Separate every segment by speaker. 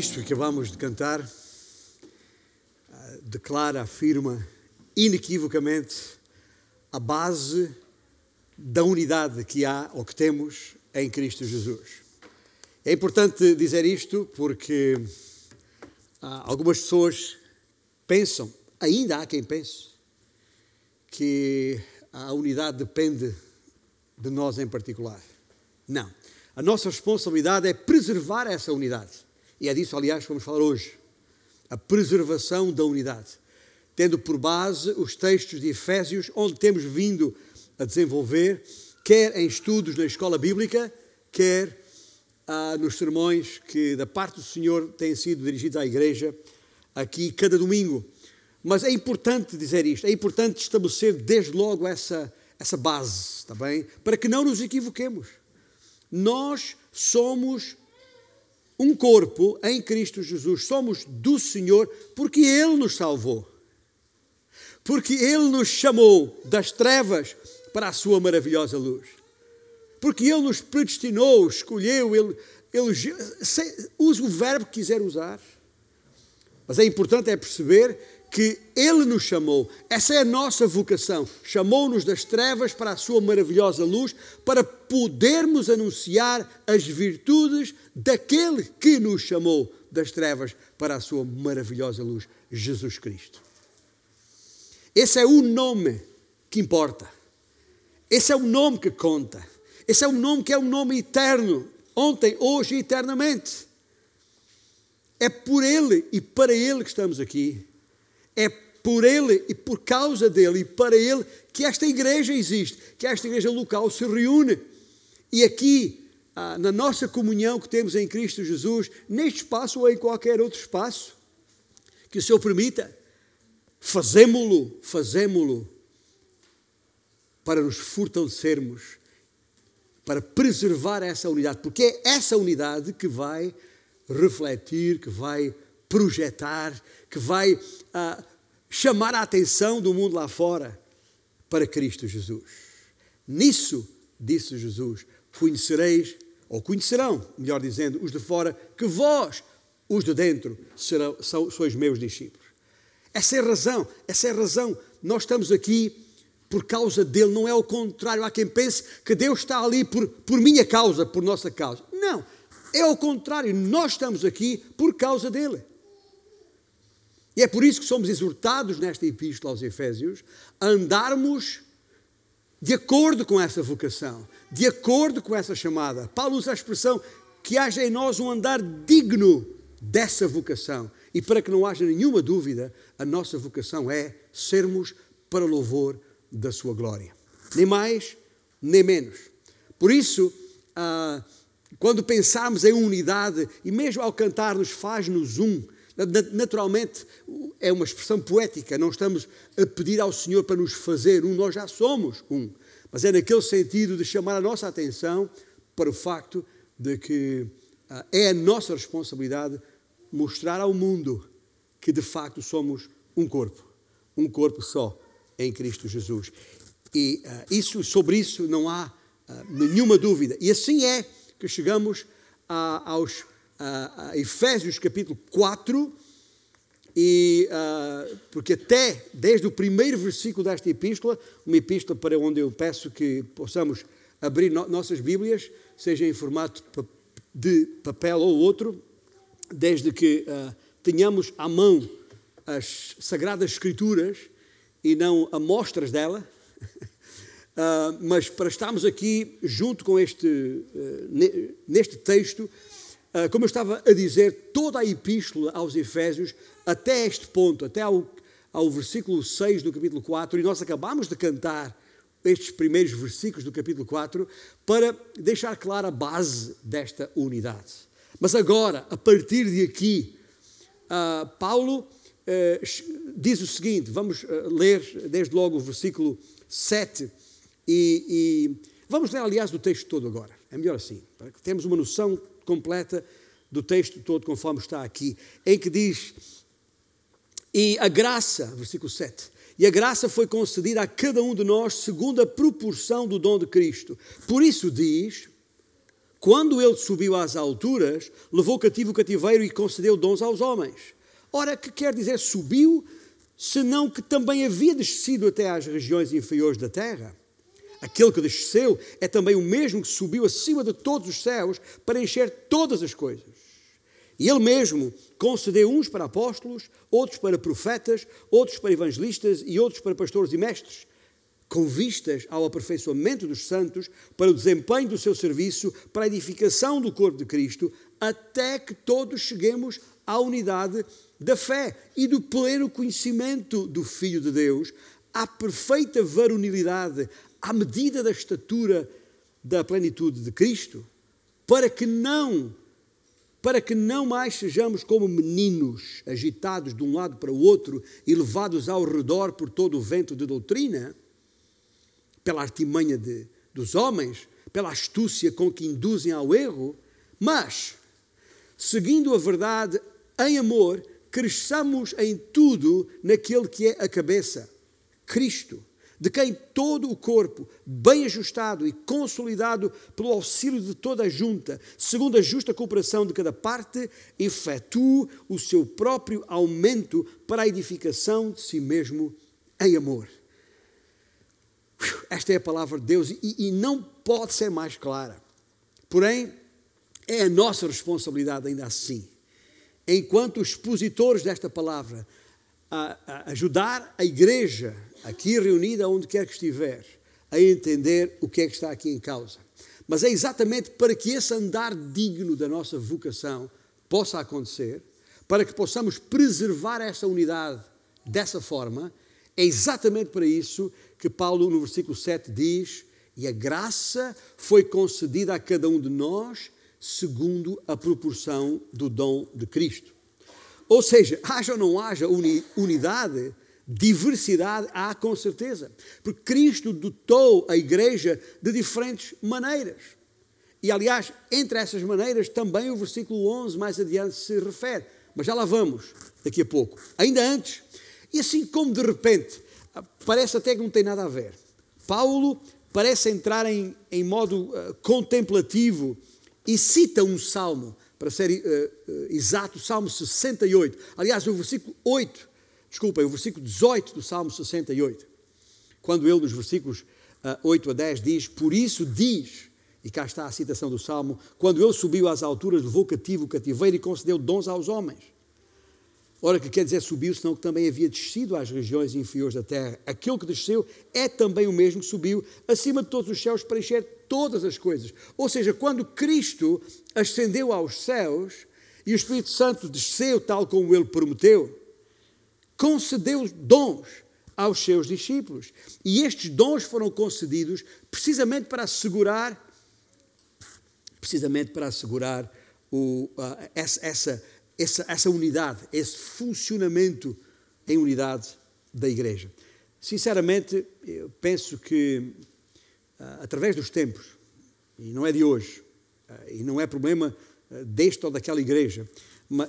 Speaker 1: Isto que acabamos de cantar declara, afirma inequivocamente a base da unidade que há ou que temos em Cristo Jesus. É importante dizer isto porque ah, algumas pessoas pensam, ainda há quem pense, que a unidade depende de nós em particular. Não. A nossa responsabilidade é preservar essa unidade. E é disso, aliás, que vamos falar hoje. A preservação da unidade. Tendo por base os textos de Efésios, onde temos vindo a desenvolver, quer em estudos na escola bíblica, quer ah, nos sermões que, da parte do Senhor, têm sido dirigidos à igreja aqui cada domingo. Mas é importante dizer isto, é importante estabelecer desde logo essa, essa base, está bem? Para que não nos equivoquemos. Nós somos um corpo em Cristo Jesus, somos do Senhor porque Ele nos salvou. Porque Ele nos chamou das trevas para a Sua maravilhosa luz. Porque Ele nos predestinou, escolheu, Ele, ele use o verbo que quiser usar. Mas é importante é perceber que Ele nos chamou. Essa é a nossa vocação. Chamou-nos das trevas para a Sua maravilhosa luz, para podermos anunciar as virtudes daquele que nos chamou das trevas para a Sua maravilhosa luz, Jesus Cristo. Esse é o nome que importa. Esse é o nome que conta. Esse é um nome que é um nome eterno, ontem, hoje e eternamente. É por Ele e para Ele que estamos aqui. É por Ele e por causa dele e para Ele que esta igreja existe, que esta igreja local se reúne. E aqui, ah, na nossa comunhão que temos em Cristo Jesus, neste espaço ou em qualquer outro espaço, que o Senhor permita, fazemo-lo, fazemo-lo para nos fortalecermos, para preservar essa unidade, porque é essa unidade que vai refletir, que vai projetar, que vai ah, chamar a atenção do mundo lá fora para Cristo Jesus. Nisso, disse Jesus, conhecereis, ou conhecerão, melhor dizendo, os de fora, que vós, os de dentro, serão, são, sois meus discípulos. Essa é a razão, essa é a razão. Nós estamos aqui por causa dele, não é o contrário. Há quem pense que Deus está ali por, por minha causa, por nossa causa. Não, é o contrário. Nós estamos aqui por causa dele. E é por isso que somos exortados nesta epístola aos Efésios a andarmos de acordo com essa vocação, de acordo com essa chamada. Paulo usa a expressão que haja em nós um andar digno dessa vocação. E para que não haja nenhuma dúvida, a nossa vocação é sermos para louvor da sua glória. Nem mais, nem menos. Por isso, ah, quando pensamos em unidade, e mesmo ao cantar-nos faz-nos um, Naturalmente, é uma expressão poética, não estamos a pedir ao Senhor para nos fazer um, nós já somos um. Mas é naquele sentido de chamar a nossa atenção para o facto de que uh, é a nossa responsabilidade mostrar ao mundo que de facto somos um corpo, um corpo só em Cristo Jesus. E uh, isso, sobre isso não há uh, nenhuma dúvida. E assim é que chegamos aos a, Efésios capítulo 4, e, uh, porque até desde o primeiro versículo desta epístola, uma epístola para onde eu peço que possamos abrir no, nossas Bíblias, seja em formato de papel ou outro, desde que uh, tenhamos à mão as Sagradas Escrituras e não amostras dela, uh, mas para estarmos aqui junto com este, neste texto, como eu estava a dizer, toda a epístola aos Efésios, até este ponto, até ao, ao versículo 6 do capítulo 4, e nós acabamos de cantar estes primeiros versículos do capítulo 4 para deixar clara a base desta unidade. Mas agora, a partir de aqui, uh, Paulo uh, diz o seguinte: vamos ler desde logo o versículo 7 e, e, vamos ler, aliás, o texto todo agora. É melhor assim, para que tenhamos uma noção completa do texto todo, conforme está aqui, em que diz: E a graça, versículo 7, e a graça foi concedida a cada um de nós segundo a proporção do dom de Cristo. Por isso diz: Quando ele subiu às alturas, levou cativo o cativeiro e concedeu dons aos homens. Ora, que quer dizer subiu, senão que também havia descido até às regiões inferiores da terra? Aquele que desceu é também o mesmo que subiu acima de todos os céus para encher todas as coisas. E ele mesmo concedeu uns para apóstolos, outros para profetas, outros para evangelistas e outros para pastores e mestres, com vistas ao aperfeiçoamento dos santos, para o desempenho do seu serviço, para a edificação do corpo de Cristo, até que todos cheguemos à unidade da fé e do pleno conhecimento do Filho de Deus, à perfeita varonilidade, à medida da estatura da plenitude de Cristo, para que não para que não mais sejamos como meninos agitados de um lado para o outro e levados ao redor por todo o vento de doutrina, pela artimanha de, dos homens, pela astúcia com que induzem ao erro, mas, seguindo a verdade em amor, cresçamos em tudo naquele que é a cabeça, Cristo de quem todo o corpo, bem ajustado e consolidado pelo auxílio de toda a junta, segundo a justa cooperação de cada parte, efetua o seu próprio aumento para a edificação de si mesmo em amor. Esta é a palavra de Deus e, e não pode ser mais clara. Porém, é a nossa responsabilidade ainda assim, enquanto expositores desta palavra, a, ajudar a igreja aqui reunida, onde quer que estiver, a entender o que é que está aqui em causa. Mas é exatamente para que esse andar digno da nossa vocação possa acontecer, para que possamos preservar essa unidade dessa forma, é exatamente para isso que Paulo, no versículo 7, diz: E a graça foi concedida a cada um de nós segundo a proporção do dom de Cristo. Ou seja, haja ou não haja unidade, Diversidade há com certeza, porque Cristo dotou a igreja de diferentes maneiras. E aliás, entre essas maneiras também o versículo 11 mais adiante se refere, mas já lá vamos daqui a pouco. Ainda antes, e assim como de repente, parece até que não tem nada a ver. Paulo parece entrar em, em modo uh, contemplativo e cita um salmo, para ser uh, uh, exato, o Salmo 68. Aliás, o versículo 8 desculpem, o versículo 18 do Salmo 68, quando ele, nos versículos 8 ah, a 10, diz: Por isso diz, e cá está a citação do Salmo, quando ele subiu às alturas, levou cativo o cativeiro e concedeu dons aos homens. Ora, que quer dizer subiu, senão que também havia descido às regiões inferiores da terra. Aquele que desceu é também o mesmo que subiu acima de todos os céus para encher todas as coisas. Ou seja, quando Cristo ascendeu aos céus e o Espírito Santo desceu tal como ele prometeu, concedeu dons aos seus discípulos. E estes dons foram concedidos precisamente para assegurar precisamente para assegurar o, uh, essa, essa, essa, essa unidade, esse funcionamento em unidade da igreja. Sinceramente, eu penso que através dos tempos, e não é de hoje, uh, e não é problema desta ou daquela igreja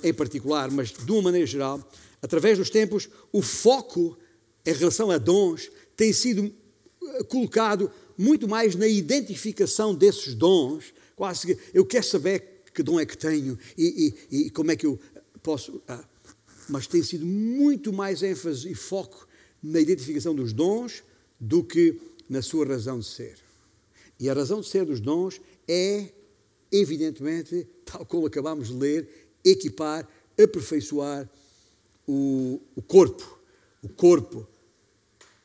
Speaker 1: em particular, mas de uma maneira geral, através dos tempos, o foco em relação a dons tem sido colocado muito mais na identificação desses dons. Quase que eu quero saber que dom é que tenho e, e, e como é que eu posso. Ah, mas tem sido muito mais ênfase e foco na identificação dos dons do que na sua razão de ser. E a razão de ser dos dons é, evidentemente, tal como acabamos de ler, equipar, aperfeiçoar o, o corpo, o corpo,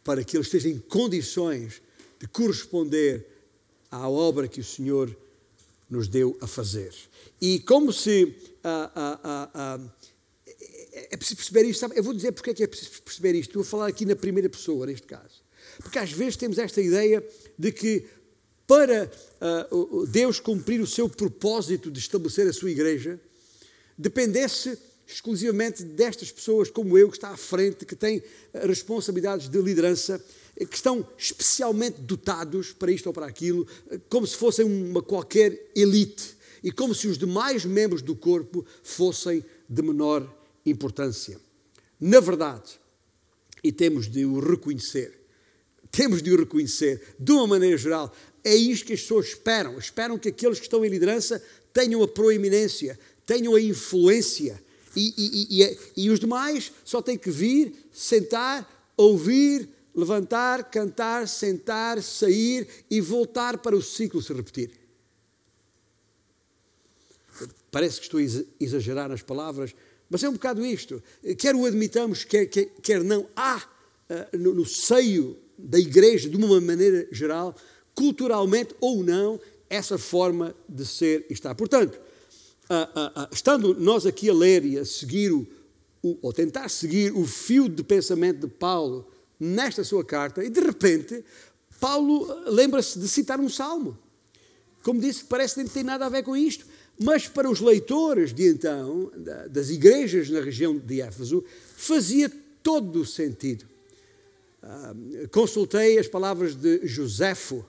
Speaker 1: para que ele esteja em condições de corresponder à obra que o Senhor nos deu a fazer. E como se. Ah, ah, ah, é preciso perceber isto, sabe? Eu vou dizer porque é que é preciso perceber isto. A falar aqui na primeira pessoa, neste caso. Porque às vezes temos esta ideia de que para Deus cumprir o seu propósito de estabelecer a sua igreja, dependesse exclusivamente destas pessoas como eu, que está à frente, que têm eh, responsabilidades de liderança, eh, que estão especialmente dotados para isto ou para aquilo, eh, como se fossem uma qualquer elite e como se os demais membros do corpo fossem de menor importância. Na verdade, e temos de o reconhecer, temos de o reconhecer, de uma maneira geral, é isto que as pessoas esperam. Esperam que aqueles que estão em liderança tenham a proeminência, tenham a influência. E, e, e, e os demais só têm que vir, sentar, ouvir, levantar, cantar, sentar, sair e voltar para o ciclo se repetir. Parece que estou a exagerar nas palavras, mas é um bocado isto. Quer o admitamos, quer, quer, quer não, há uh, no, no seio da igreja, de uma maneira geral, culturalmente ou não, essa forma de ser e estar. Portanto, uh, uh, estando nós aqui a ler e a seguir, o, o, ou tentar seguir o fio de pensamento de Paulo nesta sua carta, e de repente, Paulo lembra-se de citar um salmo. Como disse, parece que não tem nada a ver com isto. Mas para os leitores de então, das igrejas na região de Éfeso, fazia todo o sentido. Uh, consultei as palavras de Joséfo,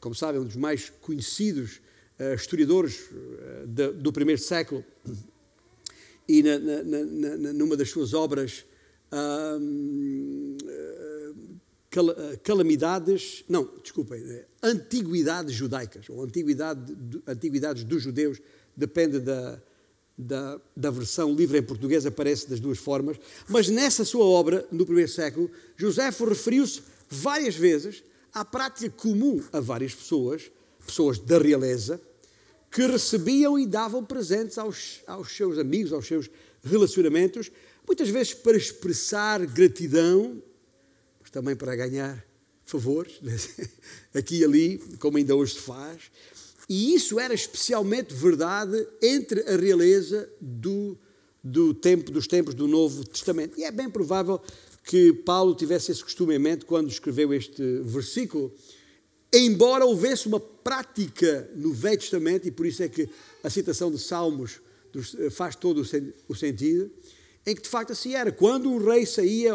Speaker 1: como sabem, um dos mais conhecidos uh, historiadores uh, de, do primeiro século, e na, na, na, numa das suas obras, cal, Calamidades, não, desculpem, Antiguidades Judaicas, ou Antiguidade, Antiguidades dos Judeus, depende da, da, da, versão livre em português, aparece das duas formas, mas nessa sua obra, no primeiro século, Joséfo referiu-se várias vezes à prática comum a várias pessoas, pessoas da realeza, que recebiam e davam presentes aos, aos seus amigos, aos seus relacionamentos, muitas vezes para expressar gratidão, mas também para ganhar favores, aqui e ali, como ainda hoje se faz. E isso era especialmente verdade entre a realeza do, do tempo, dos tempos do Novo Testamento. E é bem provável que Paulo tivesse esse costume em mente quando escreveu este versículo, embora houvesse uma prática no Velho Testamento, e por isso é que a citação de Salmos faz todo o sentido, em que de facto assim era. Quando um rei saía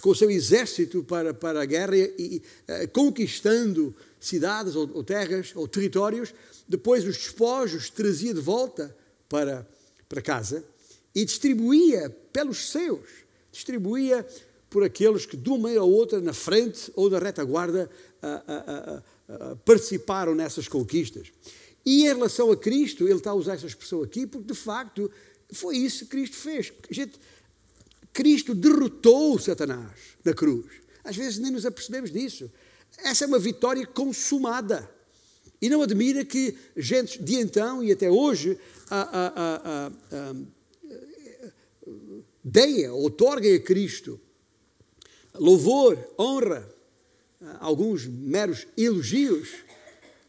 Speaker 1: com o seu exército para, para a guerra e, e eh, conquistando cidades ou, ou terras ou territórios, depois os despojos trazia de volta para, para casa e distribuía pelos seus, distribuía por aqueles que de uma maneira ou outra, na frente ou na retaguarda, participaram nessas conquistas. E em relação a Cristo, ele está a usar essa expressão aqui, porque de facto foi isso que Cristo fez. Gente, Cristo derrotou Satanás na cruz. Às vezes nem nos apercebemos disso. Essa é uma vitória consumada. E não admira que gente de então e até hoje a, a, a, deem, otorguem a Cristo louvor, honra, alguns meros elogios,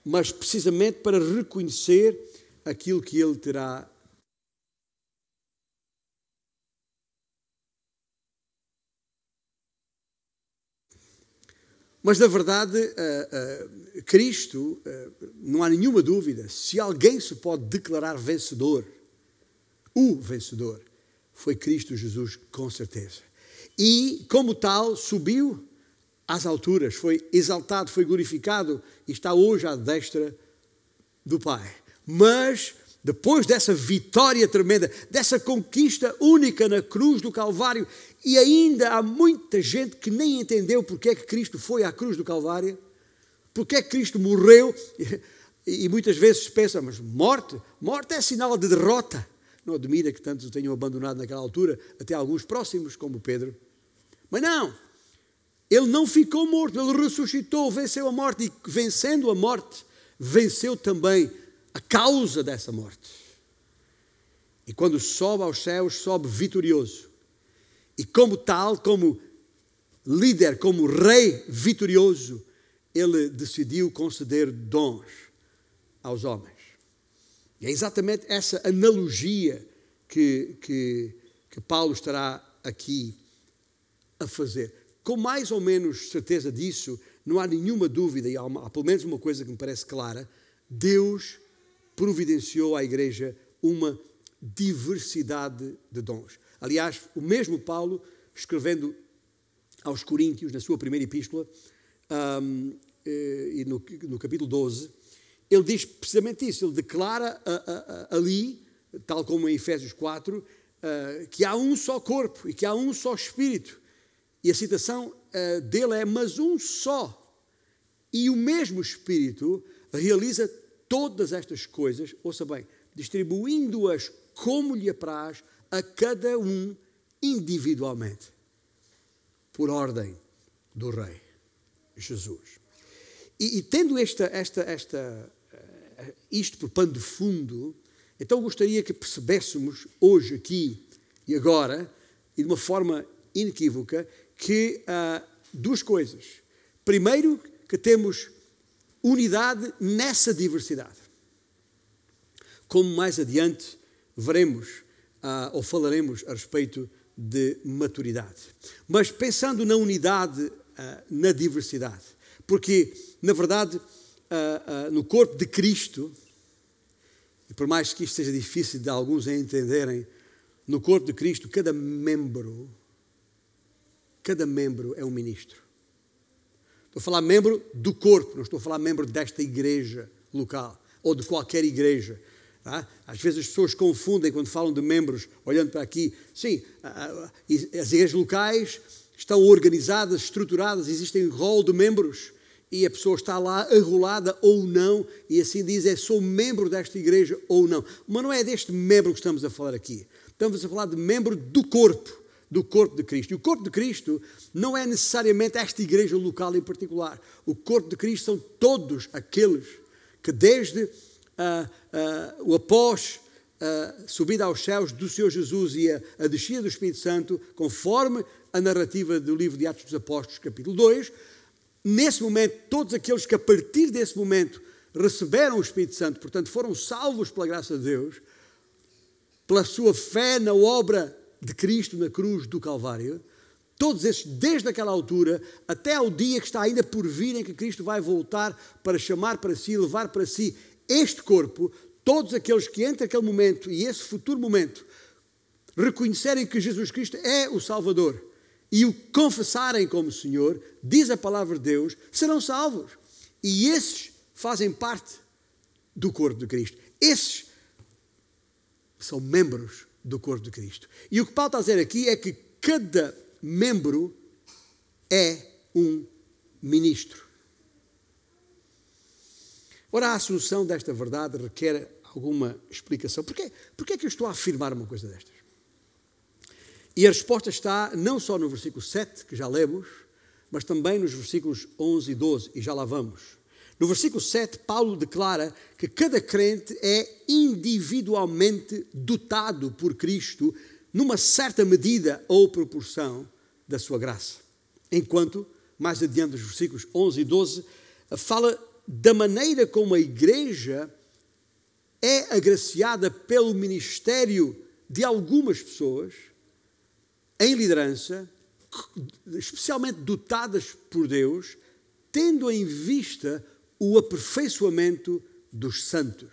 Speaker 1: mas precisamente para reconhecer aquilo que ele terá Mas, na verdade, uh, uh, Cristo, uh, não há nenhuma dúvida, se alguém se pode declarar vencedor, o vencedor, foi Cristo Jesus, com certeza. E, como tal, subiu às alturas, foi exaltado, foi glorificado e está hoje à destra do Pai. Mas depois dessa vitória tremenda, dessa conquista única na cruz do Calvário, e ainda há muita gente que nem entendeu porque é que Cristo foi à cruz do Calvário, porque é que Cristo morreu, e, muitas vezes pensa, mas morte, morte é sinal de derrota. Não admira que tantos o tenham abandonado naquela altura, até alguns próximos, como Pedro. Mas não, ele não ficou morto, ele ressuscitou, venceu a morte, e vencendo a morte, venceu também a causa dessa morte. E quando sobe aos céus, sobe vitorioso. E como tal, como líder, como rei vitorioso, ele decidiu conceder dons aos homens. E é exatamente essa analogia que, que, que Paulo estará aqui a fazer. Com mais ou menos certeza disso, não há nenhuma dúvida, e há, uma, há pelo menos uma coisa que me parece clara: Deus providenciou à igreja uma diversidade de dons. Aliás, o mesmo Paulo, escrevendo aos Coríntios, na sua primeira epístola, um, eh, e no, no, capítulo 12, ele diz precisamente isso. Ele declara uh, uh, ali, tal como em Efésios 4, uh, que há um só corpo e que há um só espírito. E a citação dele é: Mas um só E o mesmo Espírito realiza todas estas coisas, ouça bem, distribuindo-as como lhe apraz a cada um individualmente, por ordem do Rei Jesus. E, e tendo esta, esta, esta, eh, isto por pano de fundo, então gostaria que percebêssemos hoje, aqui e agora, e de uma forma inequívoca, que uh, duas coisas. Primeiro, que temos unidade nessa diversidade. Como mais adiante veremos uh, ou falaremos a respeito de maturidade. Mas pensando na unidade, uh, na diversidade. Porque, na verdade, uh, no corpo de Cristo, e por mais que isto seja difícil de alguns entenderem, no corpo de Cristo, cada membro, cada membro é um ministro. Estou a falar membro do corpo, não estou a falar membro desta igreja local ou de qualquer igreja. Tá? Às vezes as pessoas confundem quando falam de membros, olhando para aqui. Sim, as igrejas locais estão organizadas, estruturadas, existem rol de membros e a pessoa está lá arrolada ou não, e assim diz: é sou membro desta igreja ou não. Mas não é deste membro que estamos a falar aqui. Estamos a falar de membro do corpo, do corpo de Cristo. E o corpo de Cristo não é necessariamente esta igreja local em particular. O corpo de Cristo são todos aqueles que, desde uh, uh, o após uh, subida aos céus do Senhor Jesus e a, a descida do Espírito Santo, conforme a narrativa do livro de Atos dos Apóstolos, capítulo 2, nesse momento, todos aqueles que a partir desse momento receberam o Espírito Santo, portanto foram salvos pela graça de Deus, pela sua fé na obra de Cristo na cruz do Calvário, todos esses, desde aquela altura até ao dia que está ainda por vir, em que Cristo vai voltar para chamar para si, levar para si este corpo, todos aqueles que entre aquele momento e esse futuro momento reconhecerem que Jesus Cristo é o Salvador e o confessarem como Senhor, diz a palavra de Deus, serão salvos. E esses fazem parte do corpo de Cristo. Esses são membros do corpo de Cristo. E o que Paulo está a dizer aqui é que cada membro é um ministro. Ora, a assunção desta verdade requer alguma explicação. Porquê, porquê é que eu estou a afirmar uma coisa destas? E a resposta está não só no versículo 7, que já lemos, mas também nos versículos 11 e 12, e já lá vamos. No versículo 7, Paulo declara que cada crente é individualmente dotado por Cristo numa certa medida ou proporção da sua graça. Enquanto, mais adiante nos versículos 11 e 12, fala da maneira como a igreja é agraciada pelo ministério de algumas pessoas em liderança, especialmente dotadas por Deus, tendo em vista o aperfeiçoamento dos santos,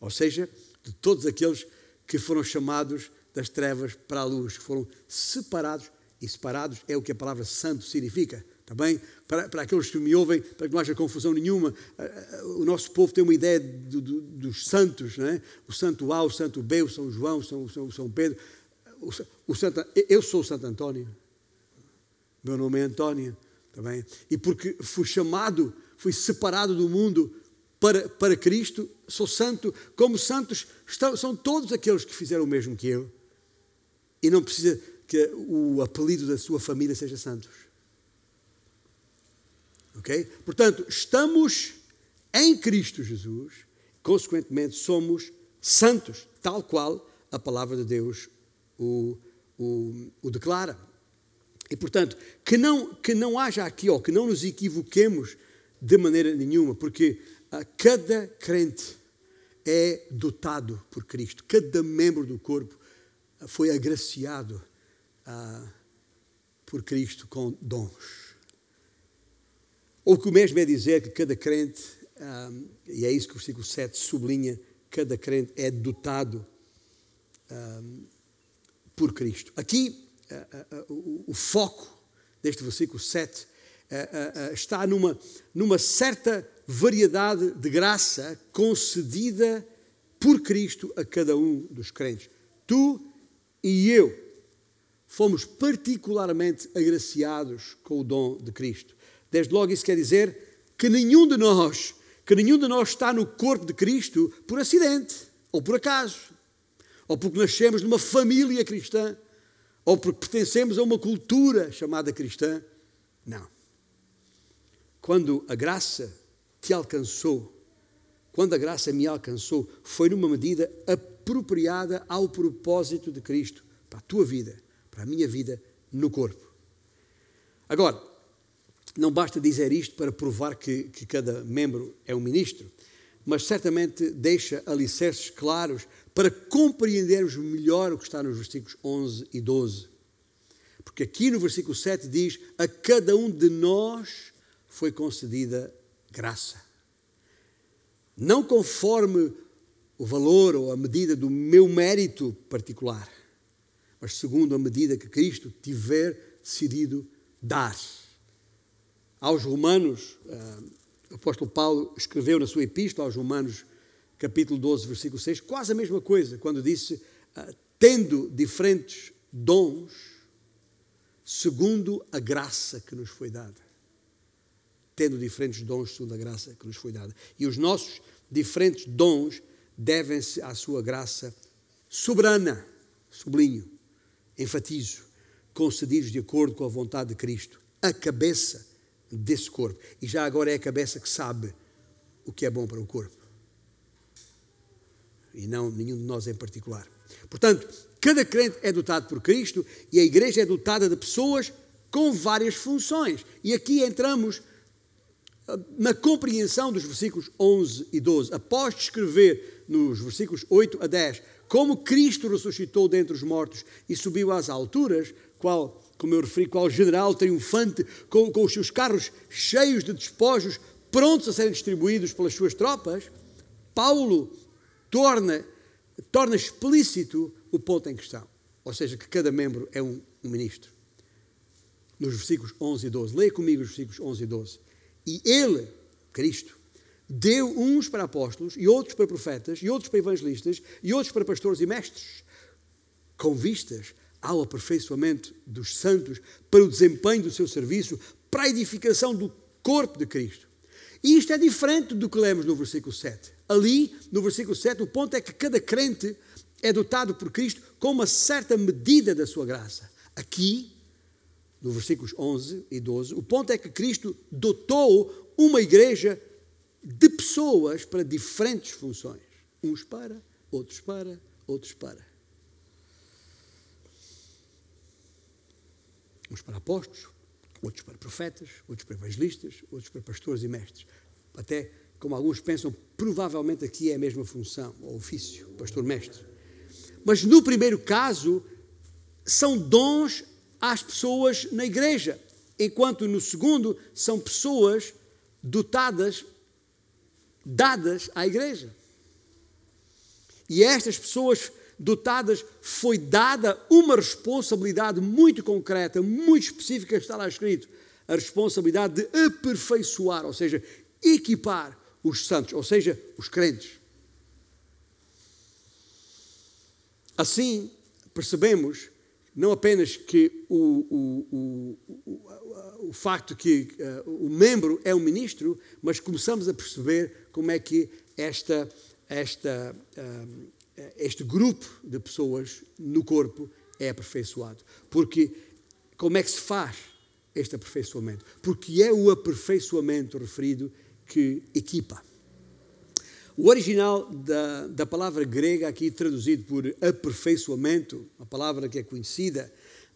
Speaker 1: ou seja, de todos aqueles que foram chamados das trevas para a luz, que foram separados, e separados é o que a palavra santo significa, está bem? Para, para aqueles que me ouvem, para que não haja confusão nenhuma, o nosso povo tem uma ideia do, do, dos santos, não é? o santo A, o santo B, o São João, o São, São, São Pedro, o, o santo, eu sou o Santo António, meu nome é António, está bem? E porque fui chamado fui separado do mundo para, para Cristo, sou santo, como santos estão, são todos aqueles que fizeram o mesmo que eu. E não precisa que o apelido da sua família seja Santos. Ok? Portanto, estamos em Cristo Jesus, consequentemente somos santos, tal qual a palavra de Deus o, o, o declara. E portanto, que não, que não haja aqui, ou que não nos equivoquemos de maneira nenhuma, porque uh, cada crente é dotado por Cristo, cada membro do corpo uh, foi agraciado uh, por Cristo com dons. Ou que o mesmo é dizer que cada crente, e é isso que o versículo 7 sublinha, cada crente é dotado por Cristo. Aqui, o, o foco deste versículo 7 eh, eh, eh, está numa, numa certa variedade de graça concedida por Cristo a cada um dos crentes. Tu e eu fomos particularmente agraciados com o dom de Cristo. Desde logo, isso quer dizer que nenhum de nós, que nenhum de nós está no corpo de Cristo por acidente ou por acaso, ou porque nascemos numa família cristã, ou porque pertencemos a uma cultura chamada cristã. Não. Quando a graça te alcançou, quando a graça me alcançou, foi numa medida apropriada ao propósito de Cristo para a tua vida, para a minha vida no corpo. Agora, não basta dizer isto para provar que, que cada membro é um ministro, mas certamente deixa alicerces claros para compreendermos melhor o que está nos versículos 11 e 12. Porque aqui no versículo 7 diz: A cada um de nós foi concedida graça. Não conforme o valor ou a medida do meu mérito particular, mas segundo a medida que Cristo tiver decidido dar. Aos Romanos, uh, o apóstolo Paulo escreveu na sua epístola aos Romanos, capítulo 12, versículo 6, quase a mesma coisa, quando disse: uh, tendo diferentes dons, segundo a graça que nos foi dada. Tendo diferentes dons, segundo a graça que nos foi dada. E os nossos diferentes dons devem-se à sua graça soberana, sublinho, enfatizo, concedidos de acordo com a vontade de Cristo, a cabeça desse corpo. E já agora é a cabeça que sabe o que é bom para o corpo. E não nenhum de nós em particular. Portanto, cada crente é dotado por Cristo e a igreja é dotada de pessoas com várias funções. E aqui entramos na compreensão dos versículos 11 e 12. Após descrever nos versículos 8 a 10 como Cristo ressuscitou dentre os mortos e subiu às alturas, qual como eu referi, qual general triunfante, com, com os seus carros cheios de despojos, prontos a serem distribuídos pelas suas tropas, Paulo torna, torna explícito o ponto em questão. Ou seja, que cada membro é um, um ministro. Nos versículos 11 e 12. Leia comigo os versículos 11 e 12. E ele, Cristo, deu uns para apóstolos, e outros para profetas, e outros para evangelistas, e outros para pastores e mestres, com vistas ao aperfeiçoamento dos santos, para o desempenho do seu serviço, para a edificação do corpo de Cristo. E isto é diferente do que lemos no versículo 7. Ali, no versículo 7, o ponto é que cada crente é dotado por Cristo com uma certa medida da sua graça. Aqui, no versículos 11 e 12, o ponto é que Cristo dotou uma igreja de pessoas para diferentes funções. Uns para, outros para, outros para. Uns para apóstolos, outros para profetas, outros para evangelistas, outros para pastores e mestres. Até, como alguns pensam, provavelmente aqui é a mesma função, ou ofício, pastor-mestre. Mas no primeiro caso, são dons às pessoas na igreja, enquanto no segundo são pessoas dotadas, dadas à igreja. E estas pessoas dotadas, foi dada uma responsabilidade muito concreta, muito específica, está lá escrito: a responsabilidade de aperfeiçoar, ou seja, equipar os santos, ou seja, os crentes. Assim, percebemos não apenas que o, o, o, o, facto que uh, o membro é um ministro, mas começamos a perceber como é que esta, esta uh, este grupo de pessoas no corpo é aperfeiçoado. Porque como é que se faz este aperfeiçoamento? Porque é o aperfeiçoamento referido que equipa. O original da, da palavra grega, aqui traduzido por aperfeiçoamento, uma palavra que é conhecida,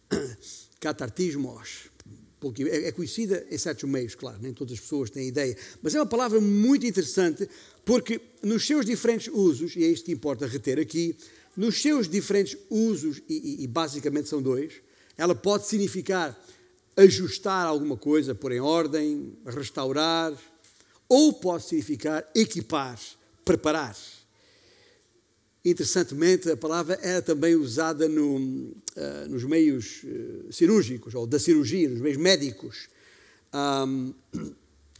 Speaker 1: catartismos, é, é conhecida em certos meios, claro, nem todas as pessoas têm ideia, mas é uma palavra muito interessante porque nos seus diferentes usos, e é isto que importa reter aqui, nos seus diferentes usos, e, e, e basicamente são dois, ela pode significar ajustar alguma coisa, pôr em ordem, restaurar, ou pode significar equipar, preparar. Interessantemente, a palavra era também usada no, uh, nos meios uh, cirúrgicos, ou da cirurgia, nos meios médicos. Um,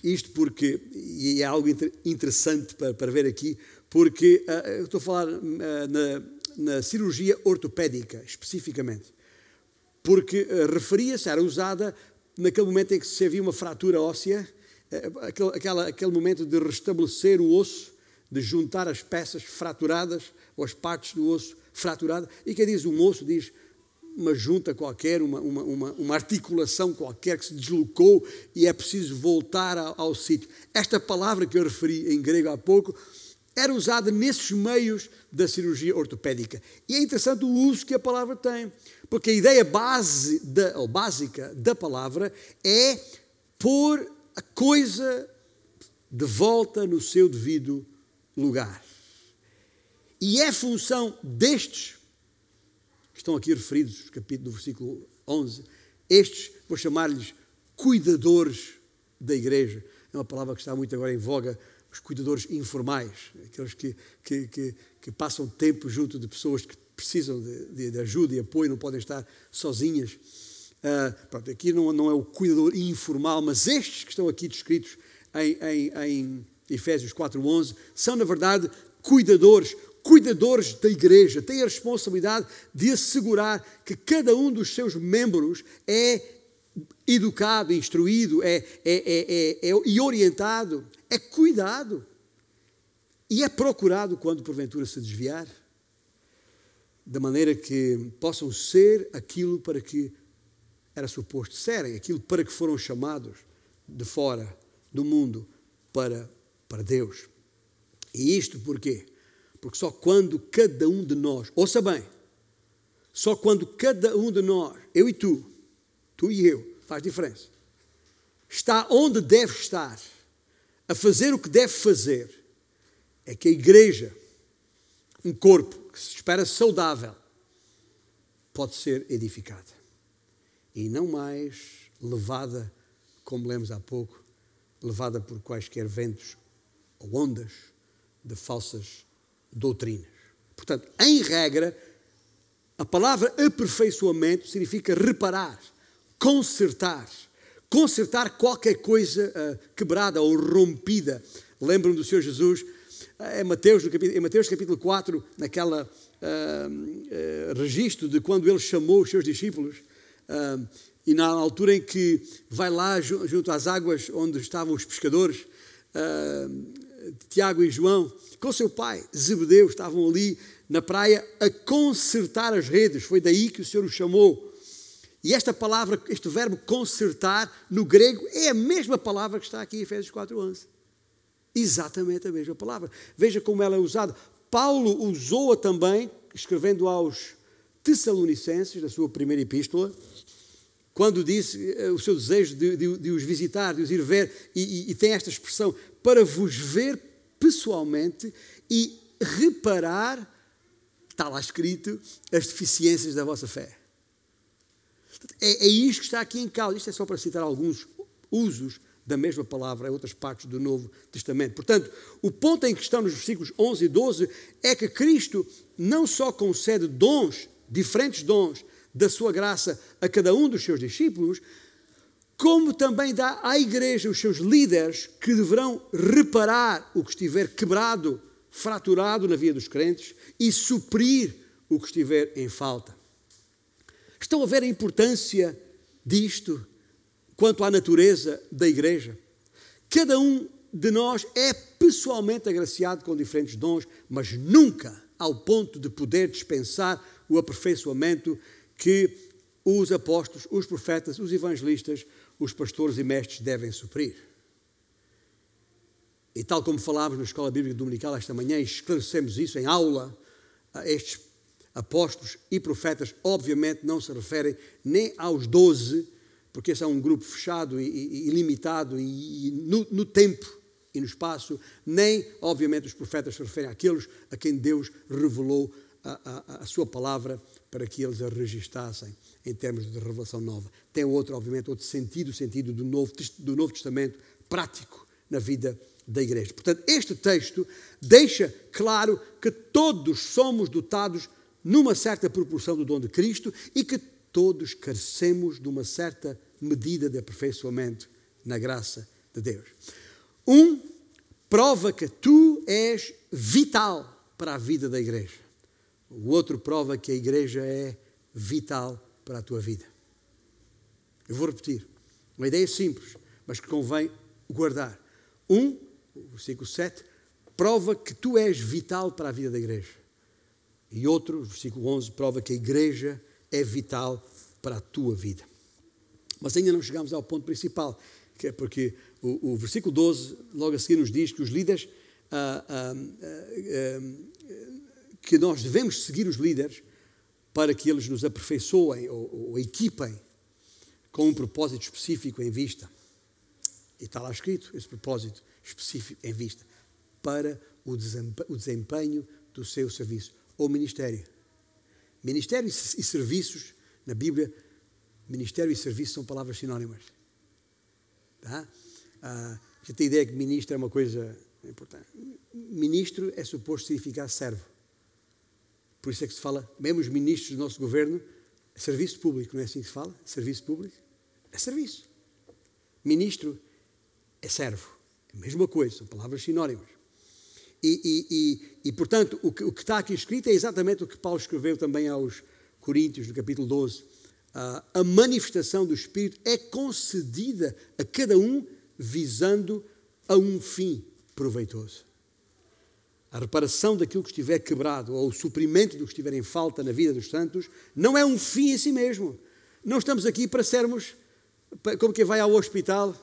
Speaker 1: isto porque, e é algo interessante para, para ver aqui, porque uh, eu estou a falar na, na, cirurgia ortopédica, especificamente, porque referia-se, era usada naquele momento em que se havia uma fratura óssea é, aquele, aquela, aquele momento de restabelecer o osso, de juntar as peças fraturadas, ou as partes do osso fraturadas. E quem diz um osso diz uma junta qualquer, uma, uma, uma, uma, articulação qualquer que se deslocou e é preciso voltar ao, ao sítio. Esta palavra que eu referi em grego há pouco era usada nesses meios da cirurgia ortopédica. E é interessante o uso que a palavra tem, porque a ideia base da, ou básica da palavra é pôr a coisa de volta no seu devido lugar. E é função destes, que estão aqui referidos no capítulo do versículo 11, estes, vou chamar-lhes cuidadores da igreja. É uma palavra que está muito agora em voga os cuidadores informais, aqueles que, que, que, que passam tempo junto de pessoas que precisam de, de, de ajuda e apoio, não podem estar sozinhas. Uh, pronto, aqui não, não, é o cuidador informal, mas estes que estão aqui descritos em, em, em Efésios 4.11 são, na verdade, cuidadores, cuidadores da igreja, têm a responsabilidade de assegurar que cada um dos seus membros é educado, instruído é, é, é, é, e orientado, é cuidado e é procurado quando porventura se desviar, de maneira que possam ser aquilo para que era suposto serem, aquilo para que foram chamados de fora do mundo para, para Deus. E isto porquê? Porque só quando cada um de nós, ouça bem, só quando cada um de nós, eu e tu, tu e eu, faz diferença, está onde deve estar, a fazer o que deve fazer, é que a igreja, um corpo que se espera saudável, pode ser edificada. E não mais levada, como lemos há pouco, levada por quaisquer ventos ou ondas de falsas doutrinas. Portanto, em regra, a palavra aperfeiçoamento significa reparar, consertar, consertar qualquer coisa uh, quebrada ou rompida. Lembram do Senhor Jesus uh, em, Mateus, capítulo, em Mateus capítulo 4, naquela uh, registro de quando ele chamou os seus discípulos e na altura em que vai lá junto às águas onde estavam os pescadores, Tiago e João, com seu pai, Zebedeu, estavam ali na praia a consertar as redes. Foi daí que o Senhor os chamou. E esta palavra, este verbo consertar, no grego, é a mesma palavra que está aqui em Efésios 4.11. Exatamente a mesma palavra. Veja como ela é usada. Paulo usou-a também, escrevendo aos Tessalonicenses, na sua primeira epístola, quando disse eh, o seu desejo de, de, de os visitar, de os ir ver, e, e, e tem esta expressão, para vos ver pessoalmente e reparar, está lá escrito, as deficiências da vossa fé. É, é isto que está aqui em causa. Isto é só para citar alguns usos da mesma palavra em outras partes do Novo Testamento. Portanto, o ponto em questão nos versículos 11 e 12 é que Cristo não só concede dons, diferentes dons da sua graça a cada um dos seus discípulos, como também dá à igreja os seus líderes que deverão reparar o que estiver quebrado, fraturado na vida dos crentes e suprir o que estiver em falta. Estão a ver a importância disto quanto à natureza da igreja? Cada um de nós é pessoalmente agraciado com diferentes dons, mas nunca ao ponto de poder dispensar o aperfeiçoamento que os apóstolos, os profetas, os evangelistas, os pastores e mestres devem suprir. E tal como falámos na Escola Bíblica Dominical esta manhã, esclarecemos isso em aula, estes apóstolos e profetas, obviamente, não se referem nem aos doze, porque esse é um grupo fechado e, e, e limitado e, e no, no, tempo e no espaço, nem, obviamente, os profetas se referem àqueles a quem Deus revelou a, a, a sua palavra para que eles a registassem em termos de revelação nova. Tem outro, obviamente, outro sentido, o sentido do Novo, do Novo Testamento prático na vida da igreja. Portanto, este texto deixa claro que todos somos dotados numa certa proporção do dom de Cristo e que todos carecemos de uma certa medida de aperfeiçoamento na graça de Deus. Um prova que tu és vital para a vida da igreja. O outro prova que a igreja é vital para a tua vida. Eu vou repetir. Uma ideia simples, mas que convém guardar. Um, o versículo 7, prova que tu és vital para a vida da igreja. E outro, versículo 11, prova que a igreja é vital para a tua vida. Mas ainda não chegamos ao ponto principal, que é porque o, o versículo 12, logo a seguir, nos diz que os líderes, ah, ah, ah, que nós devemos seguir os líderes para que eles nos aperfeiçoem ou, ou equipem com um propósito específico em vista. E está lá escrito esse propósito específico em vista para o desempenho do seu serviço ou ministério. Ministério e serviços, na Bíblia, ministério e serviço são palavras sinónimas. Tá? Ah, já tem ideia que ministro é uma coisa importante. Ministro é suposto significar servo. Por isso é que se fala, mesmo os ministros do nosso governo, serviço público, não é assim que se fala? Serviço público? É serviço. Ministro é servo. É a mesma coisa, são palavras sinónimas. E, e, e, e portanto, o que, o que, está aqui escrito é exatamente o que Paulo escreveu também aos Coríntios, no capítulo 12. Uh, a manifestação do Espírito é concedida a cada um visando a um fim proveitoso. A reparação daquilo que estiver quebrado ou o suprimento do que estiver em falta na vida dos santos não é um fim em si mesmo. Não estamos aqui para sermos como quem vai ao hospital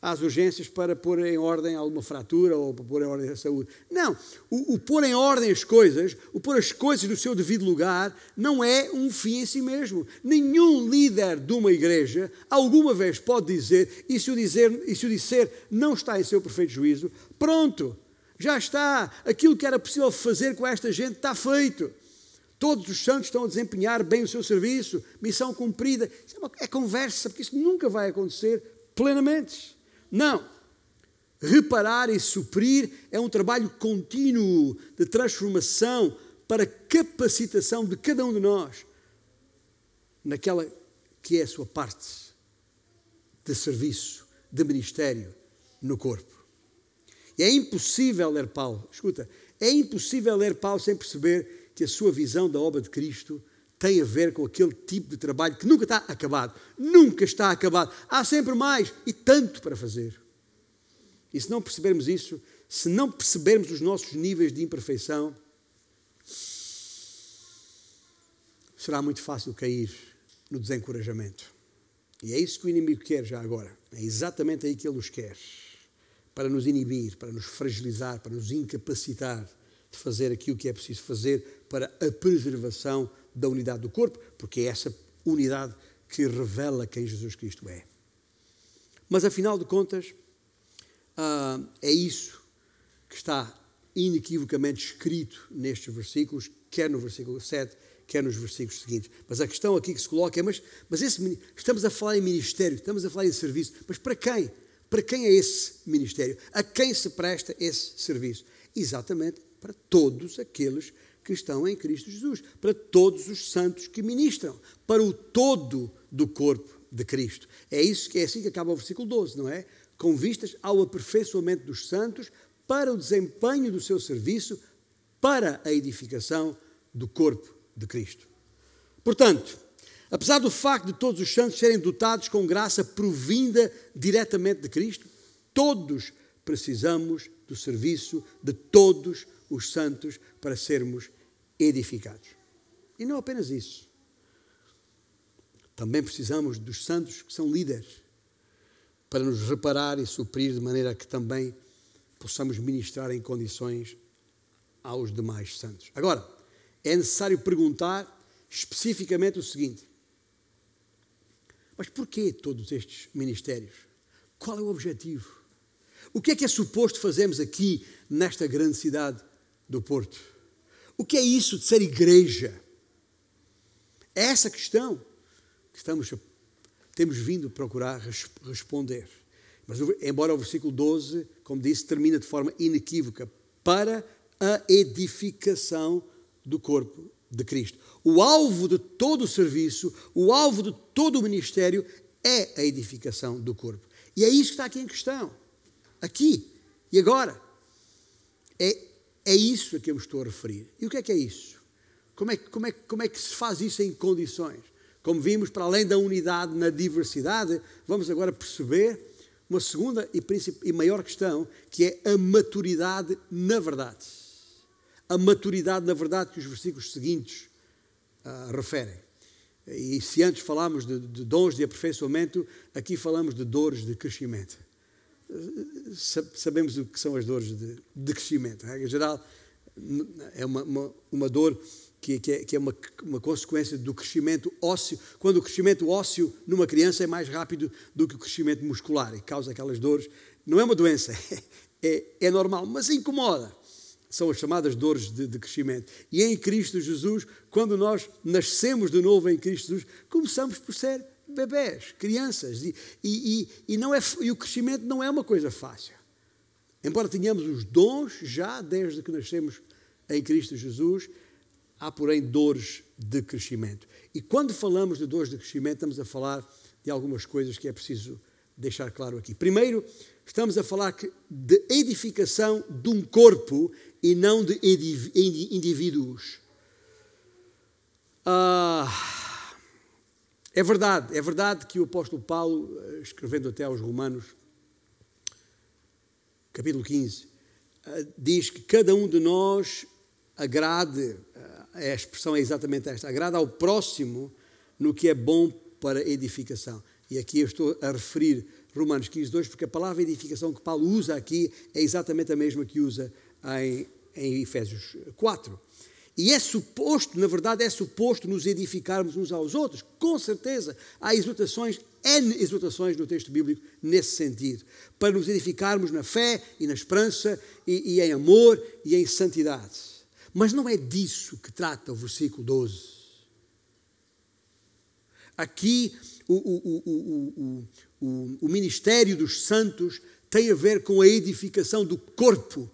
Speaker 1: às urgências para pôr em ordem alguma fratura ou para pôr em ordem a saúde. Não. O, o, pôr em ordem as coisas, o pôr as coisas no seu devido lugar, não é um fim em si mesmo. Nenhum líder de uma igreja alguma vez pode dizer, e se o dizer, e se o disser não está em seu perfeito juízo, pronto, já está. Aquilo que era possível fazer com esta gente está feito. Todos os santos estão a desempenhar bem o seu serviço, missão cumprida. Isso é, uma, é conversa, porque isso nunca vai acontecer plenamente. Não. Reparar e suprir é um trabalho contínuo de transformação para capacitação de cada um de nós naquela que é a sua parte de serviço, de ministério no corpo. E é impossível ler Paulo, escuta, é impossível ler Paulo sem perceber que a sua visão da obra de Cristo tem a ver com aquele tipo de trabalho que nunca está acabado. Nunca está acabado. Há sempre mais e tanto para fazer. E se não percebermos isso, se não percebermos os nossos níveis de imperfeição, será muito fácil cair no desencorajamento. E é isso que o inimigo quer já agora. É exatamente aí que ele nos quer. Para nos inibir, para nos fragilizar, para nos incapacitar de fazer aquilo que é preciso fazer para a preservação da unidade do corpo, porque é essa unidade que revela quem Jesus Cristo é. Mas afinal de contas, ah, é isso que está inequivocamente escrito nestes versículos, quer no versículo 7, quer nos versículos seguintes. Mas a questão aqui que se coloca é: mas, mas esse, estamos a falar em ministério, estamos a falar em serviço, mas para quem? Para quem é esse ministério? A quem se presta esse serviço? Exatamente para todos aqueles que estão em Cristo Jesus, para todos os santos que ministram, para o todo do corpo de Cristo. É isso que é assim que acaba o versículo 12, não é? Com vistas ao aperfeiçoamento dos santos para o desempenho do seu serviço para a edificação do corpo de Cristo. Portanto, apesar do facto de todos os santos serem dotados com graça provinda diretamente de Cristo, todos precisamos do serviço de todos os santos para sermos edificados. E não apenas isso. Também precisamos dos santos que são líderes para nos reparar e suprir de maneira que também possamos ministrar em condições aos demais santos. Agora, é necessário perguntar especificamente o seguinte: mas porquê todos estes ministérios? Qual é o objetivo? O que é que é suposto fazermos aqui nesta grande cidade do Porto? O que é isso de ser igreja? É essa questão que estamos, temos vindo procurar responder. Mas, embora o versículo 12, como disse, termina de forma inequívoca para a edificação do corpo de Cristo. O alvo de todo o serviço, o alvo de todo o ministério é a edificação do corpo. E é isso que está aqui em questão. Aqui e agora. É é isso a que eu me estou a referir. E o que é que é isso? Como é, como, é, como é que se faz isso em condições? Como vimos, para além da unidade na diversidade, vamos agora perceber uma segunda e, e maior questão, que é a maturidade na verdade. A maturidade na verdade que os versículos seguintes uh, referem. E se antes falámos de, de, dons de aperfeiçoamento, aqui falamos de dores de crescimento. Sabemos o que são as dores de, de crescimento. Em geral, é uma, uma, uma dor que, que, é, que é uma, uma, consequência do crescimento ósseo, quando o crescimento ósseo numa criança é mais rápido do que o crescimento muscular e causa aquelas dores. Não é uma doença, é, é normal, mas incomoda. São as chamadas dores de, de, crescimento. E em Cristo Jesus, quando nós nascemos de novo em Cristo Jesus, começamos por ser bebés, crianças. E, e, e, não é, e o crescimento não é uma coisa fácil. Embora tenhamos os dons já desde que nascemos em Cristo Jesus, há, porém, dores de crescimento. E quando falamos de dores de crescimento, estamos a falar de algumas coisas que é preciso deixar claro aqui. Primeiro, estamos a falar de edificação de um corpo e não de indivíduos. Ah, é verdade, é verdade que o apóstolo Paulo, eh, escrevendo até aos Romanos, capítulo 15, eh, diz que cada um de nós agrade, eh, a expressão é exatamente esta, agrada ao próximo no que é bom para edificação. E aqui eu estou a referir Romanos 15, 2, porque a palavra edificação que Paulo usa aqui é exatamente a mesma que usa em, em Efésios 4. E é suposto, na verdade, é suposto nos edificarmos uns aos outros. Com certeza, há exortações, N exortações no texto bíblico nesse sentido. Para nos edificarmos na fé e na esperança e, e em amor e em santidade. Mas não é disso que trata o versículo 12. Aqui, o, o, o, o, ministério dos santos tem a ver com a edificação do corpo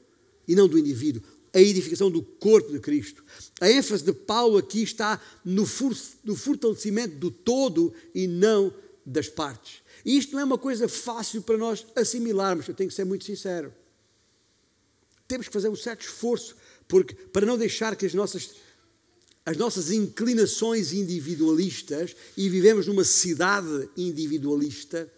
Speaker 1: e não do indivíduo a edificação do corpo de Cristo. A ênfase de Paulo aqui está no, no fortalecimento do todo e não das partes. E isto não é uma coisa fácil para nós assimilarmos, eu tenho que ser muito sincero. Temos que fazer um certo esforço porque, para não deixar que as nossas, as nossas inclinações individualistas, e vivemos numa cidade individualista,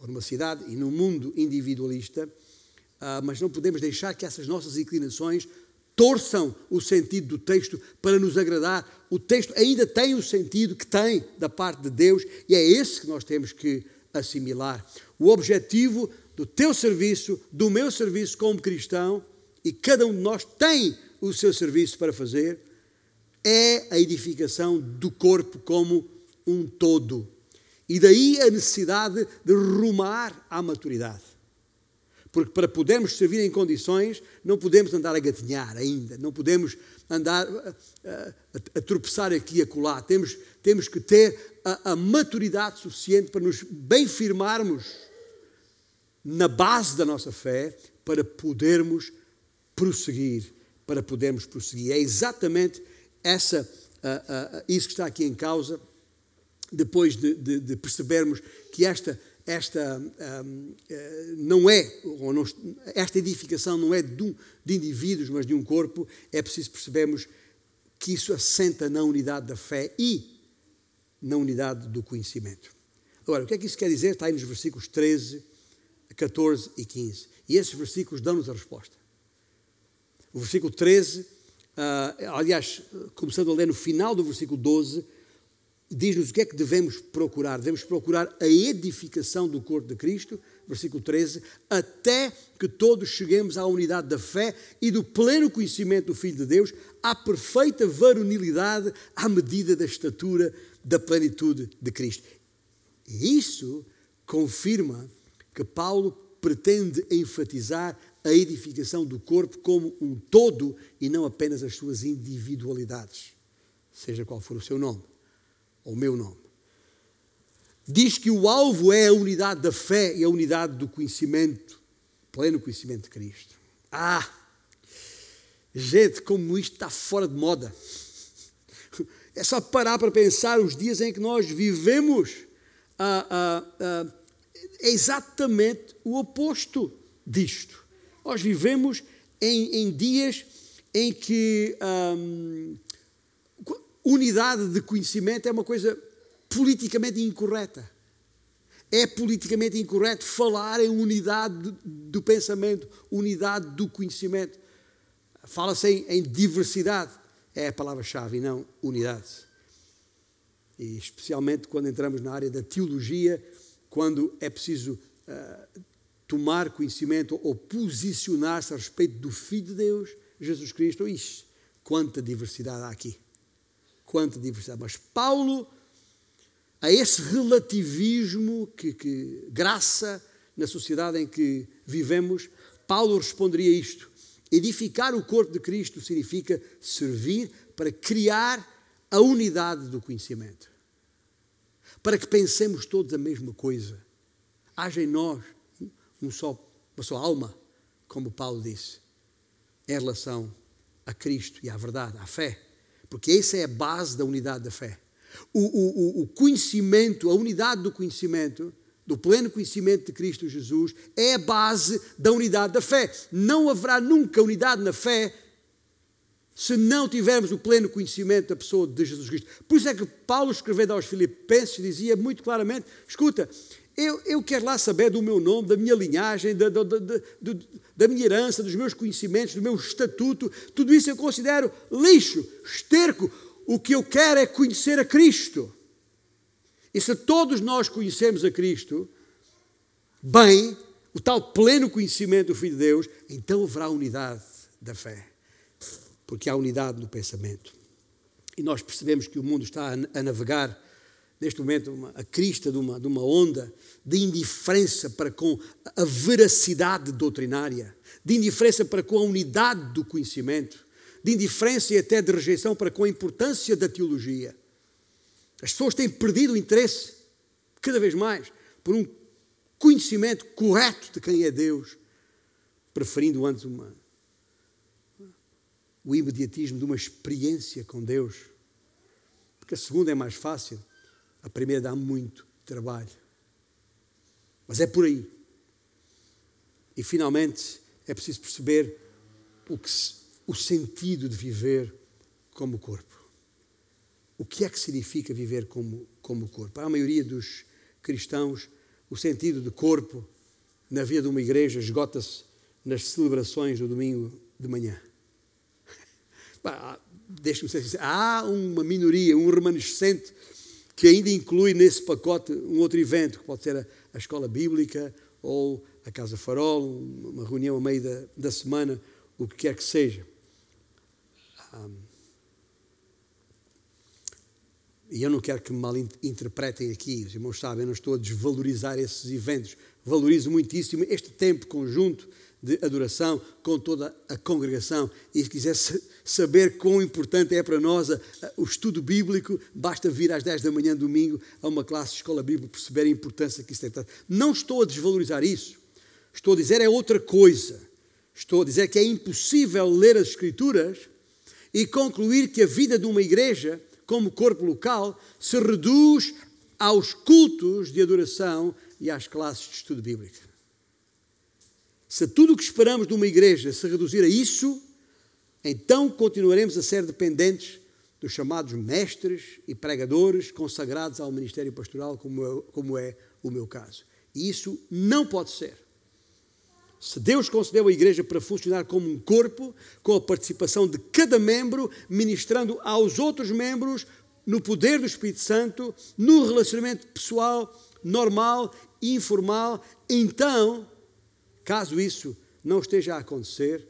Speaker 1: ou numa cidade e num mundo individualista, uh, mas não podemos deixar que essas nossas inclinações torçam o sentido do texto para nos agradar. O texto ainda tem o sentido que tem da parte de Deus e é esse que nós temos que assimilar. O objetivo do teu serviço, do meu serviço como cristão, e cada um de nós tem o seu serviço para fazer, é a edificação do corpo como um todo. E daí a necessidade de rumar à maturidade. Porque para podermos servir em condições, não podemos andar a gatinhar ainda, não podemos andar a, a, a tropeçar aqui e acolá. Temos, temos que ter a, a maturidade suficiente para nos bem firmarmos na base da nossa fé para podermos prosseguir, para podermos prosseguir. É exatamente essa, uh, uh, isso que está aqui em causa, depois de, de, de percebermos que esta esta um, eh, não é, ou não, esta edificação não é de, um, de indivíduos, mas de um corpo, é preciso percebermos que isso assenta na unidade da fé e na unidade do conhecimento. Agora, o que é que isso quer dizer? Está aí nos versículos 13, 14 e 15. E esses versículos dão-nos a resposta. O versículo 13, uh, aliás, começando a ler no final do versículo 12, diz-nos o que é que devemos procurar. Devemos procurar a edificação do corpo de Cristo, versículo 13, até que todos cheguemos à unidade da fé e do pleno conhecimento do Filho de Deus, à perfeita varonilidade, à medida da estatura da plenitude de Cristo. Isso confirma que Paulo pretende enfatizar a edificação do corpo como um todo e não apenas as suas individualidades, seja qual for o seu nome ao meu nome. Diz que o alvo é a unidade da fé e a unidade do conhecimento, pleno conhecimento de Cristo. Ah, gente, como isto está fora de moda. É só parar para pensar os dias em que nós vivemos. Ah, ah, ah, é exatamente o oposto disto. Nós vivemos em, em dias em que unidade de conhecimento é uma coisa politicamente incorreta. É politicamente incorreto falar em unidade do pensamento, unidade do conhecimento. Fala-se em, em diversidade. É a palavra-chave e não unidade. E especialmente quando entramos na área da teologia, quando é preciso uh, tomar conhecimento ou posicionar-se a respeito do Filho de Deus, Jesus Cristo. Ixi, quanta diversidade há aqui. Quanta diversidade. Mas Paulo a esse relativismo que, que graça na sociedade em que vivemos, Paulo responderia isto: edificar o corpo de Cristo significa servir para criar a unidade do conhecimento, para que pensemos todos a mesma coisa, haja em nós um só, uma só alma, como Paulo disse, em relação a Cristo e à verdade, à fé, porque essa é a base da unidade da fé. O, o, o conhecimento, a unidade do conhecimento, do pleno conhecimento de Cristo Jesus, é a base da unidade da fé. Não haverá nunca unidade na fé se não tivermos o pleno conhecimento da pessoa de Jesus Cristo. Por isso é que Paulo, escrevendo aos Filipenses, dizia muito claramente: escuta, eu, eu quero lá saber do meu nome, da minha linhagem, da, da, da, da minha herança, dos meus conhecimentos, do meu estatuto, tudo isso eu considero lixo, esterco o que eu quero é conhecer a Cristo. E se todos nós conhecemos a Cristo, bem, o tal pleno conhecimento do Filho de Deus, então haverá unidade da fé. Porque há unidade no pensamento. E nós percebemos que o mundo está a navegar, neste momento, uma, a crista de uma, de uma onda de indiferença para com a veracidade doutrinária, de indiferença para com a unidade do conhecimento de indiferença e até de rejeição para com a importância da teologia. As pessoas têm perdido o interesse, cada vez mais, por um conhecimento correto de quem é Deus, preferindo antes uma, o imediatismo de uma experiência com Deus. Porque a segunda é mais fácil, a primeira dá muito trabalho. Mas é por aí. E finalmente é preciso perceber o que o sentido de viver como corpo. O que é que significa viver como, como corpo? Para a maioria dos cristãos, o sentido de corpo na vida de uma igreja esgota-se nas celebrações do domingo de manhã. Deixe-me ser sincero, há uma minoria, um remanescente que ainda inclui nesse pacote um outro evento, que pode ser a, a escola bíblica ou a Casa Farol, uma reunião a meio da, da semana, o que quer que seja. Um, e eu não quero que me mal interpretem aqui, os irmãos sabem, eu não estou a desvalorizar esses eventos. Valorizo muitíssimo este tempo conjunto de adoração com toda a congregação. E se quiser saber quão importante é para nós o estudo bíblico, basta vir às 10 da manhã, domingo, a uma classe de escola bíblica, perceber a importância que isso tem. Não estou a desvalorizar isso. Estou a dizer é outra coisa. Estou a dizer que é impossível ler as Escrituras e concluir que a vida de uma igreja, como corpo local, se reduz aos cultos de adoração e às classes de estudo bíblico. Se tudo o que esperamos de uma igreja se reduzir a isso, então continuaremos a ser dependentes dos chamados mestres e pregadores consagrados ao ministério pastoral, como é, como é o meu caso. E isso não pode ser. Se Deus concedeu a igreja para funcionar como um corpo, com a participação de cada membro, ministrando aos outros membros no poder do Espírito Santo, no relacionamento pessoal, normal e informal, então, caso isso não esteja a acontecer,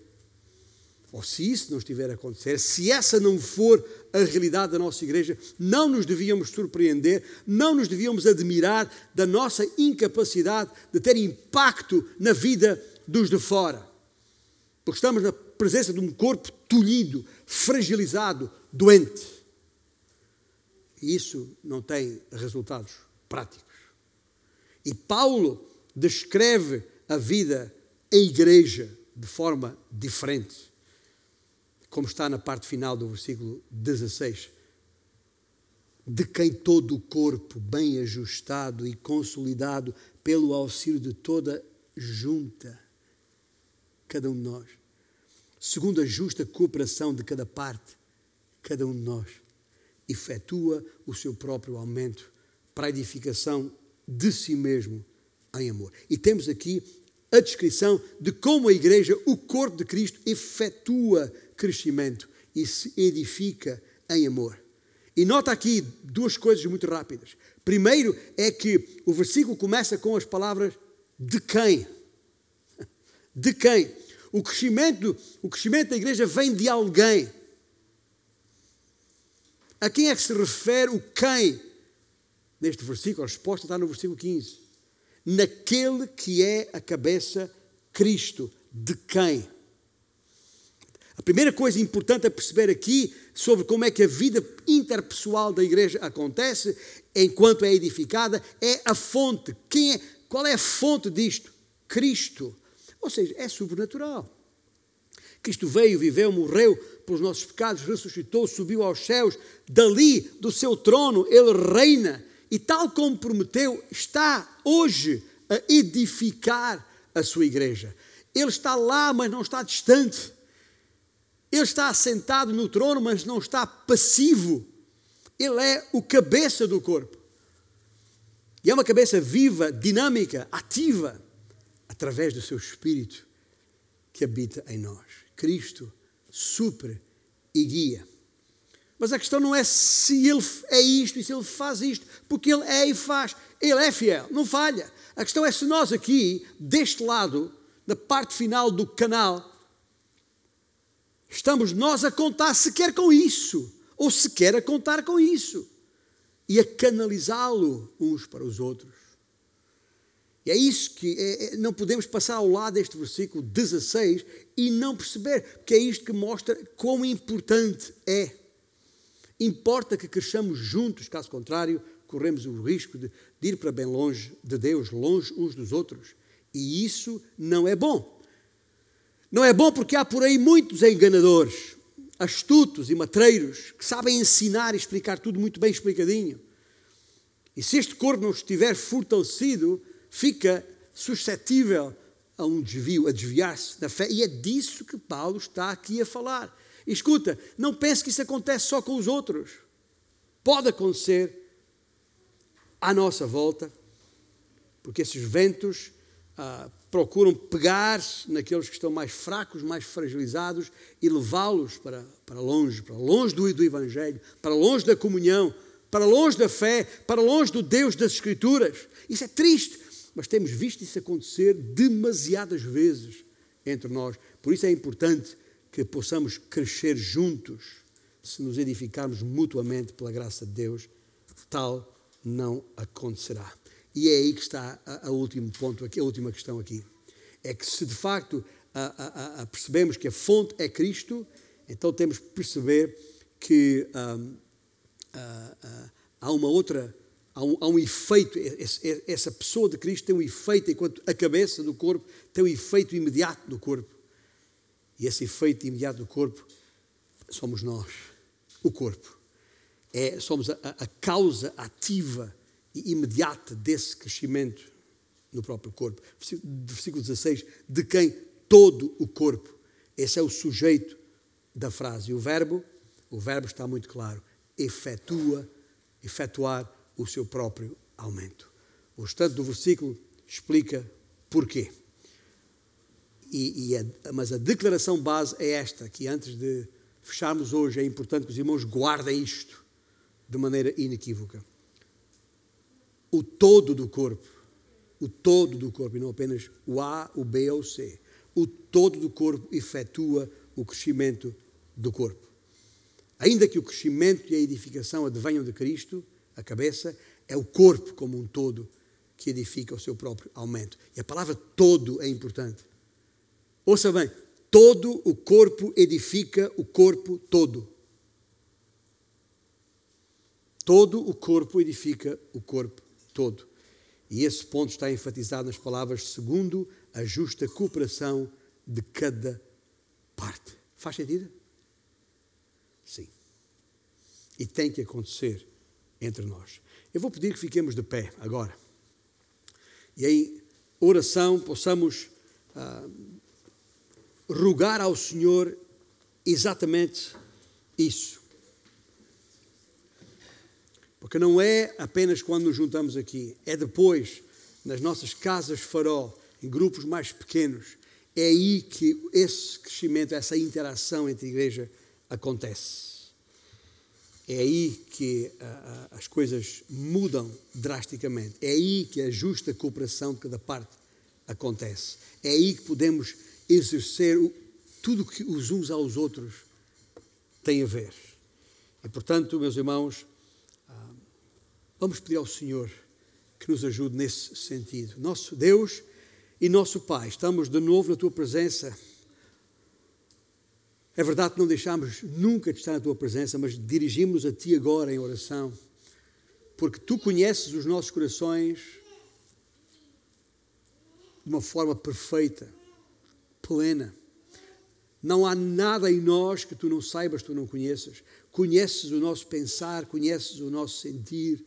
Speaker 1: ou se isso não estiver a acontecer, se essa não for a realidade da nossa igreja, não nos devíamos surpreender, não nos devíamos admirar da nossa incapacidade de ter impacto na vida dos de fora. Porque estamos na presença de um corpo tolhido, fragilizado, doente. E isso não tem resultados práticos. E Paulo descreve a vida em igreja de forma diferente. Como está na parte final do versículo 16. De quem todo o corpo, bem ajustado e consolidado pelo auxílio de toda junta, cada um de nós, segundo a justa cooperação de cada parte, cada um de nós efetua o seu próprio aumento para a edificação de si mesmo em amor. E temos aqui a descrição de como a igreja, o corpo de Cristo, efetua crescimento e se edifica em amor. E nota aqui duas coisas muito rápidas. Primeiro é que o versículo começa com as palavras de quem? De quem? O crescimento, o crescimento da igreja vem de alguém. A quem é que se refere o quem? Neste versículo, a resposta está no versículo 15. Naquele que é a cabeça, Cristo. De quem? A primeira coisa importante a perceber aqui sobre como é que a vida interpessoal da igreja acontece, enquanto é edificada, é a fonte. Quem é, qual é a fonte disto? Cristo. Ou seja, é sobrenatural. Cristo veio, viveu, morreu pelos nossos pecados, ressuscitou, subiu aos céus, dali do seu trono ele reina e, tal como prometeu, está hoje a edificar a sua igreja. Ele está lá, mas não está distante. Ele está assentado no trono, mas não está passivo. Ele é o cabeça do corpo. E é uma cabeça viva, dinâmica, ativa, através do seu espírito que habita em nós. Cristo supre e guia. Mas a questão não é se ele é isto e se ele faz isto, porque ele é e faz. Ele é fiel, não falha. A questão é se nós aqui, deste lado, na parte final do canal, estamos nós a contar sequer com isso, ou sequer a contar com isso, e a canalizá-lo uns para os outros. E é isso que é, é, não podemos passar ao lado deste versículo 16 e não perceber, porque é isto que mostra quão importante é. Importa que cresçamos juntos, caso contrário, corremos o risco de, de ir para bem longe de Deus, longe uns dos outros. E isso não é bom. Não é bom porque há por aí muitos enganadores, astutos e matreiros que sabem ensinar e explicar tudo muito bem explicadinho. E se este corpo não estiver fortalecido, fica suscetível a um desvio, a desviar-se da fé. E é disso que Paulo está aqui a falar. Escuta, não pense que isso acontece só com os outros. Pode acontecer à nossa volta, porque esses ventos ah, procuram pegar naqueles que estão mais fracos, mais fragilizados e levá-los para, para longe, para longe do, do Evangelho, para longe da comunhão, para longe da fé, para longe do Deus das Escrituras. Isso é triste, mas temos visto isso acontecer demasiadas vezes entre nós. Por isso é importante que possamos crescer juntos, se nos edificarmos mutuamente pela graça de Deus, tal não acontecerá. E é aí que está a, a último ponto, aqui, a última questão aqui. É que se de facto a, a, percebemos que a fonte é Cristo, então temos que perceber que um, há uma outra, há um, há um efeito, essa pessoa de Cristo tem um efeito, enquanto a cabeça do corpo tem um efeito imediato no corpo. E esse efeito imediato do corpo somos nós, o corpo. É, somos a, a causa ativa imediata desse crescimento no próprio corpo. Versículo 16: de quem todo o corpo. Esse é o sujeito da frase. E o verbo, o verbo está muito claro, efetua, efetuar o seu próprio aumento. O restante do versículo explica porquê. E, e a, mas a declaração base é esta, que antes de fecharmos hoje é importante que os irmãos guardem isto de maneira inequívoca o todo do corpo. O todo do corpo, e não apenas o A, o B ou o C. O todo do corpo efetua o crescimento do corpo. Ainda que o crescimento e a edificação advenham de Cristo, a cabeça, é o corpo como um todo que edifica o seu próprio aumento. E a palavra todo é importante. Ouça bem, todo o corpo edifica o corpo todo. Todo o corpo edifica o corpo todo. E esse ponto está enfatizado nas palavras segundo a justa cooperação de cada parte. Faz sentido? Sim. E tem que acontecer entre nós. Eu vou pedir que fiquemos de pé agora. E em oração possamos ah, rogar ao Senhor exatamente isso. Porque não é apenas quando nos juntamos aqui, é depois, nas nossas casas farol, em grupos mais pequenos. É aí que esse crescimento, essa interação entre a igreja acontece. É aí que uh, as coisas mudam drasticamente. É aí que a justa cooperação de cada parte acontece. É aí que podemos exercer o, tudo que os uns aos outros têm a ver. E, portanto, meus irmãos, uh, vamos pedir ao Senhor que nos ajude nesse sentido. Nosso Deus e nosso Pai, estamos de novo na Tua presença é verdade que não deixamos nunca de estar na tua presença, mas dirigimos-nos a ti agora em oração, porque tu conheces os nossos corações de uma forma perfeita, plena. Não há nada em nós que tu não saibas, tu não conheças. Conheces o nosso pensar, conheces o nosso sentir,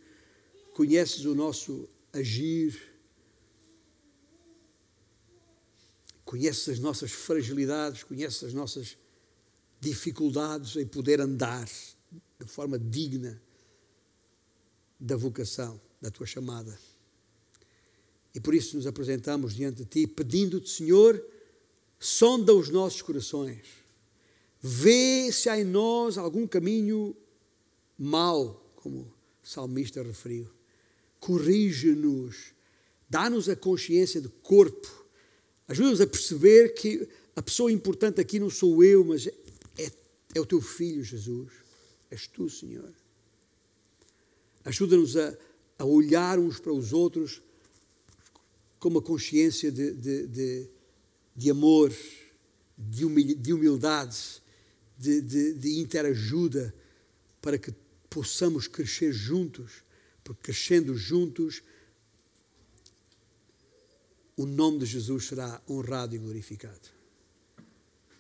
Speaker 1: conheces o nosso agir. Conheces as nossas fragilidades, conheces as nossas dificuldades em poder andar de forma digna da vocação, da tua chamada. E por isso nos apresentamos diante de ti, pedindo-te, Senhor, sonda os nossos corações, vê se há em nós algum caminho mau, como o salmista referiu. Corrige-nos, dá-nos a consciência de corpo, ajuda-nos a perceber que a pessoa importante aqui não sou eu, mas é o teu filho, Jesus. És tu, Senhor. Ajuda-nos a, a olhar uns para os outros com uma consciência de, de, de, de amor, de, humildade, de, de, de interajuda, para que possamos crescer juntos, porque crescendo juntos, o nome de Jesus será honrado e glorificado.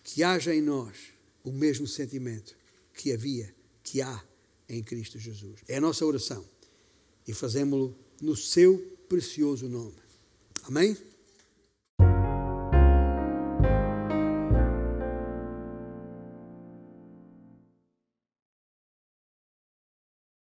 Speaker 1: Que haja em nós o mesmo sentimento que havia, que há em Cristo Jesus. É a nossa oração e fazemos-lo no seu precioso nome. Amém?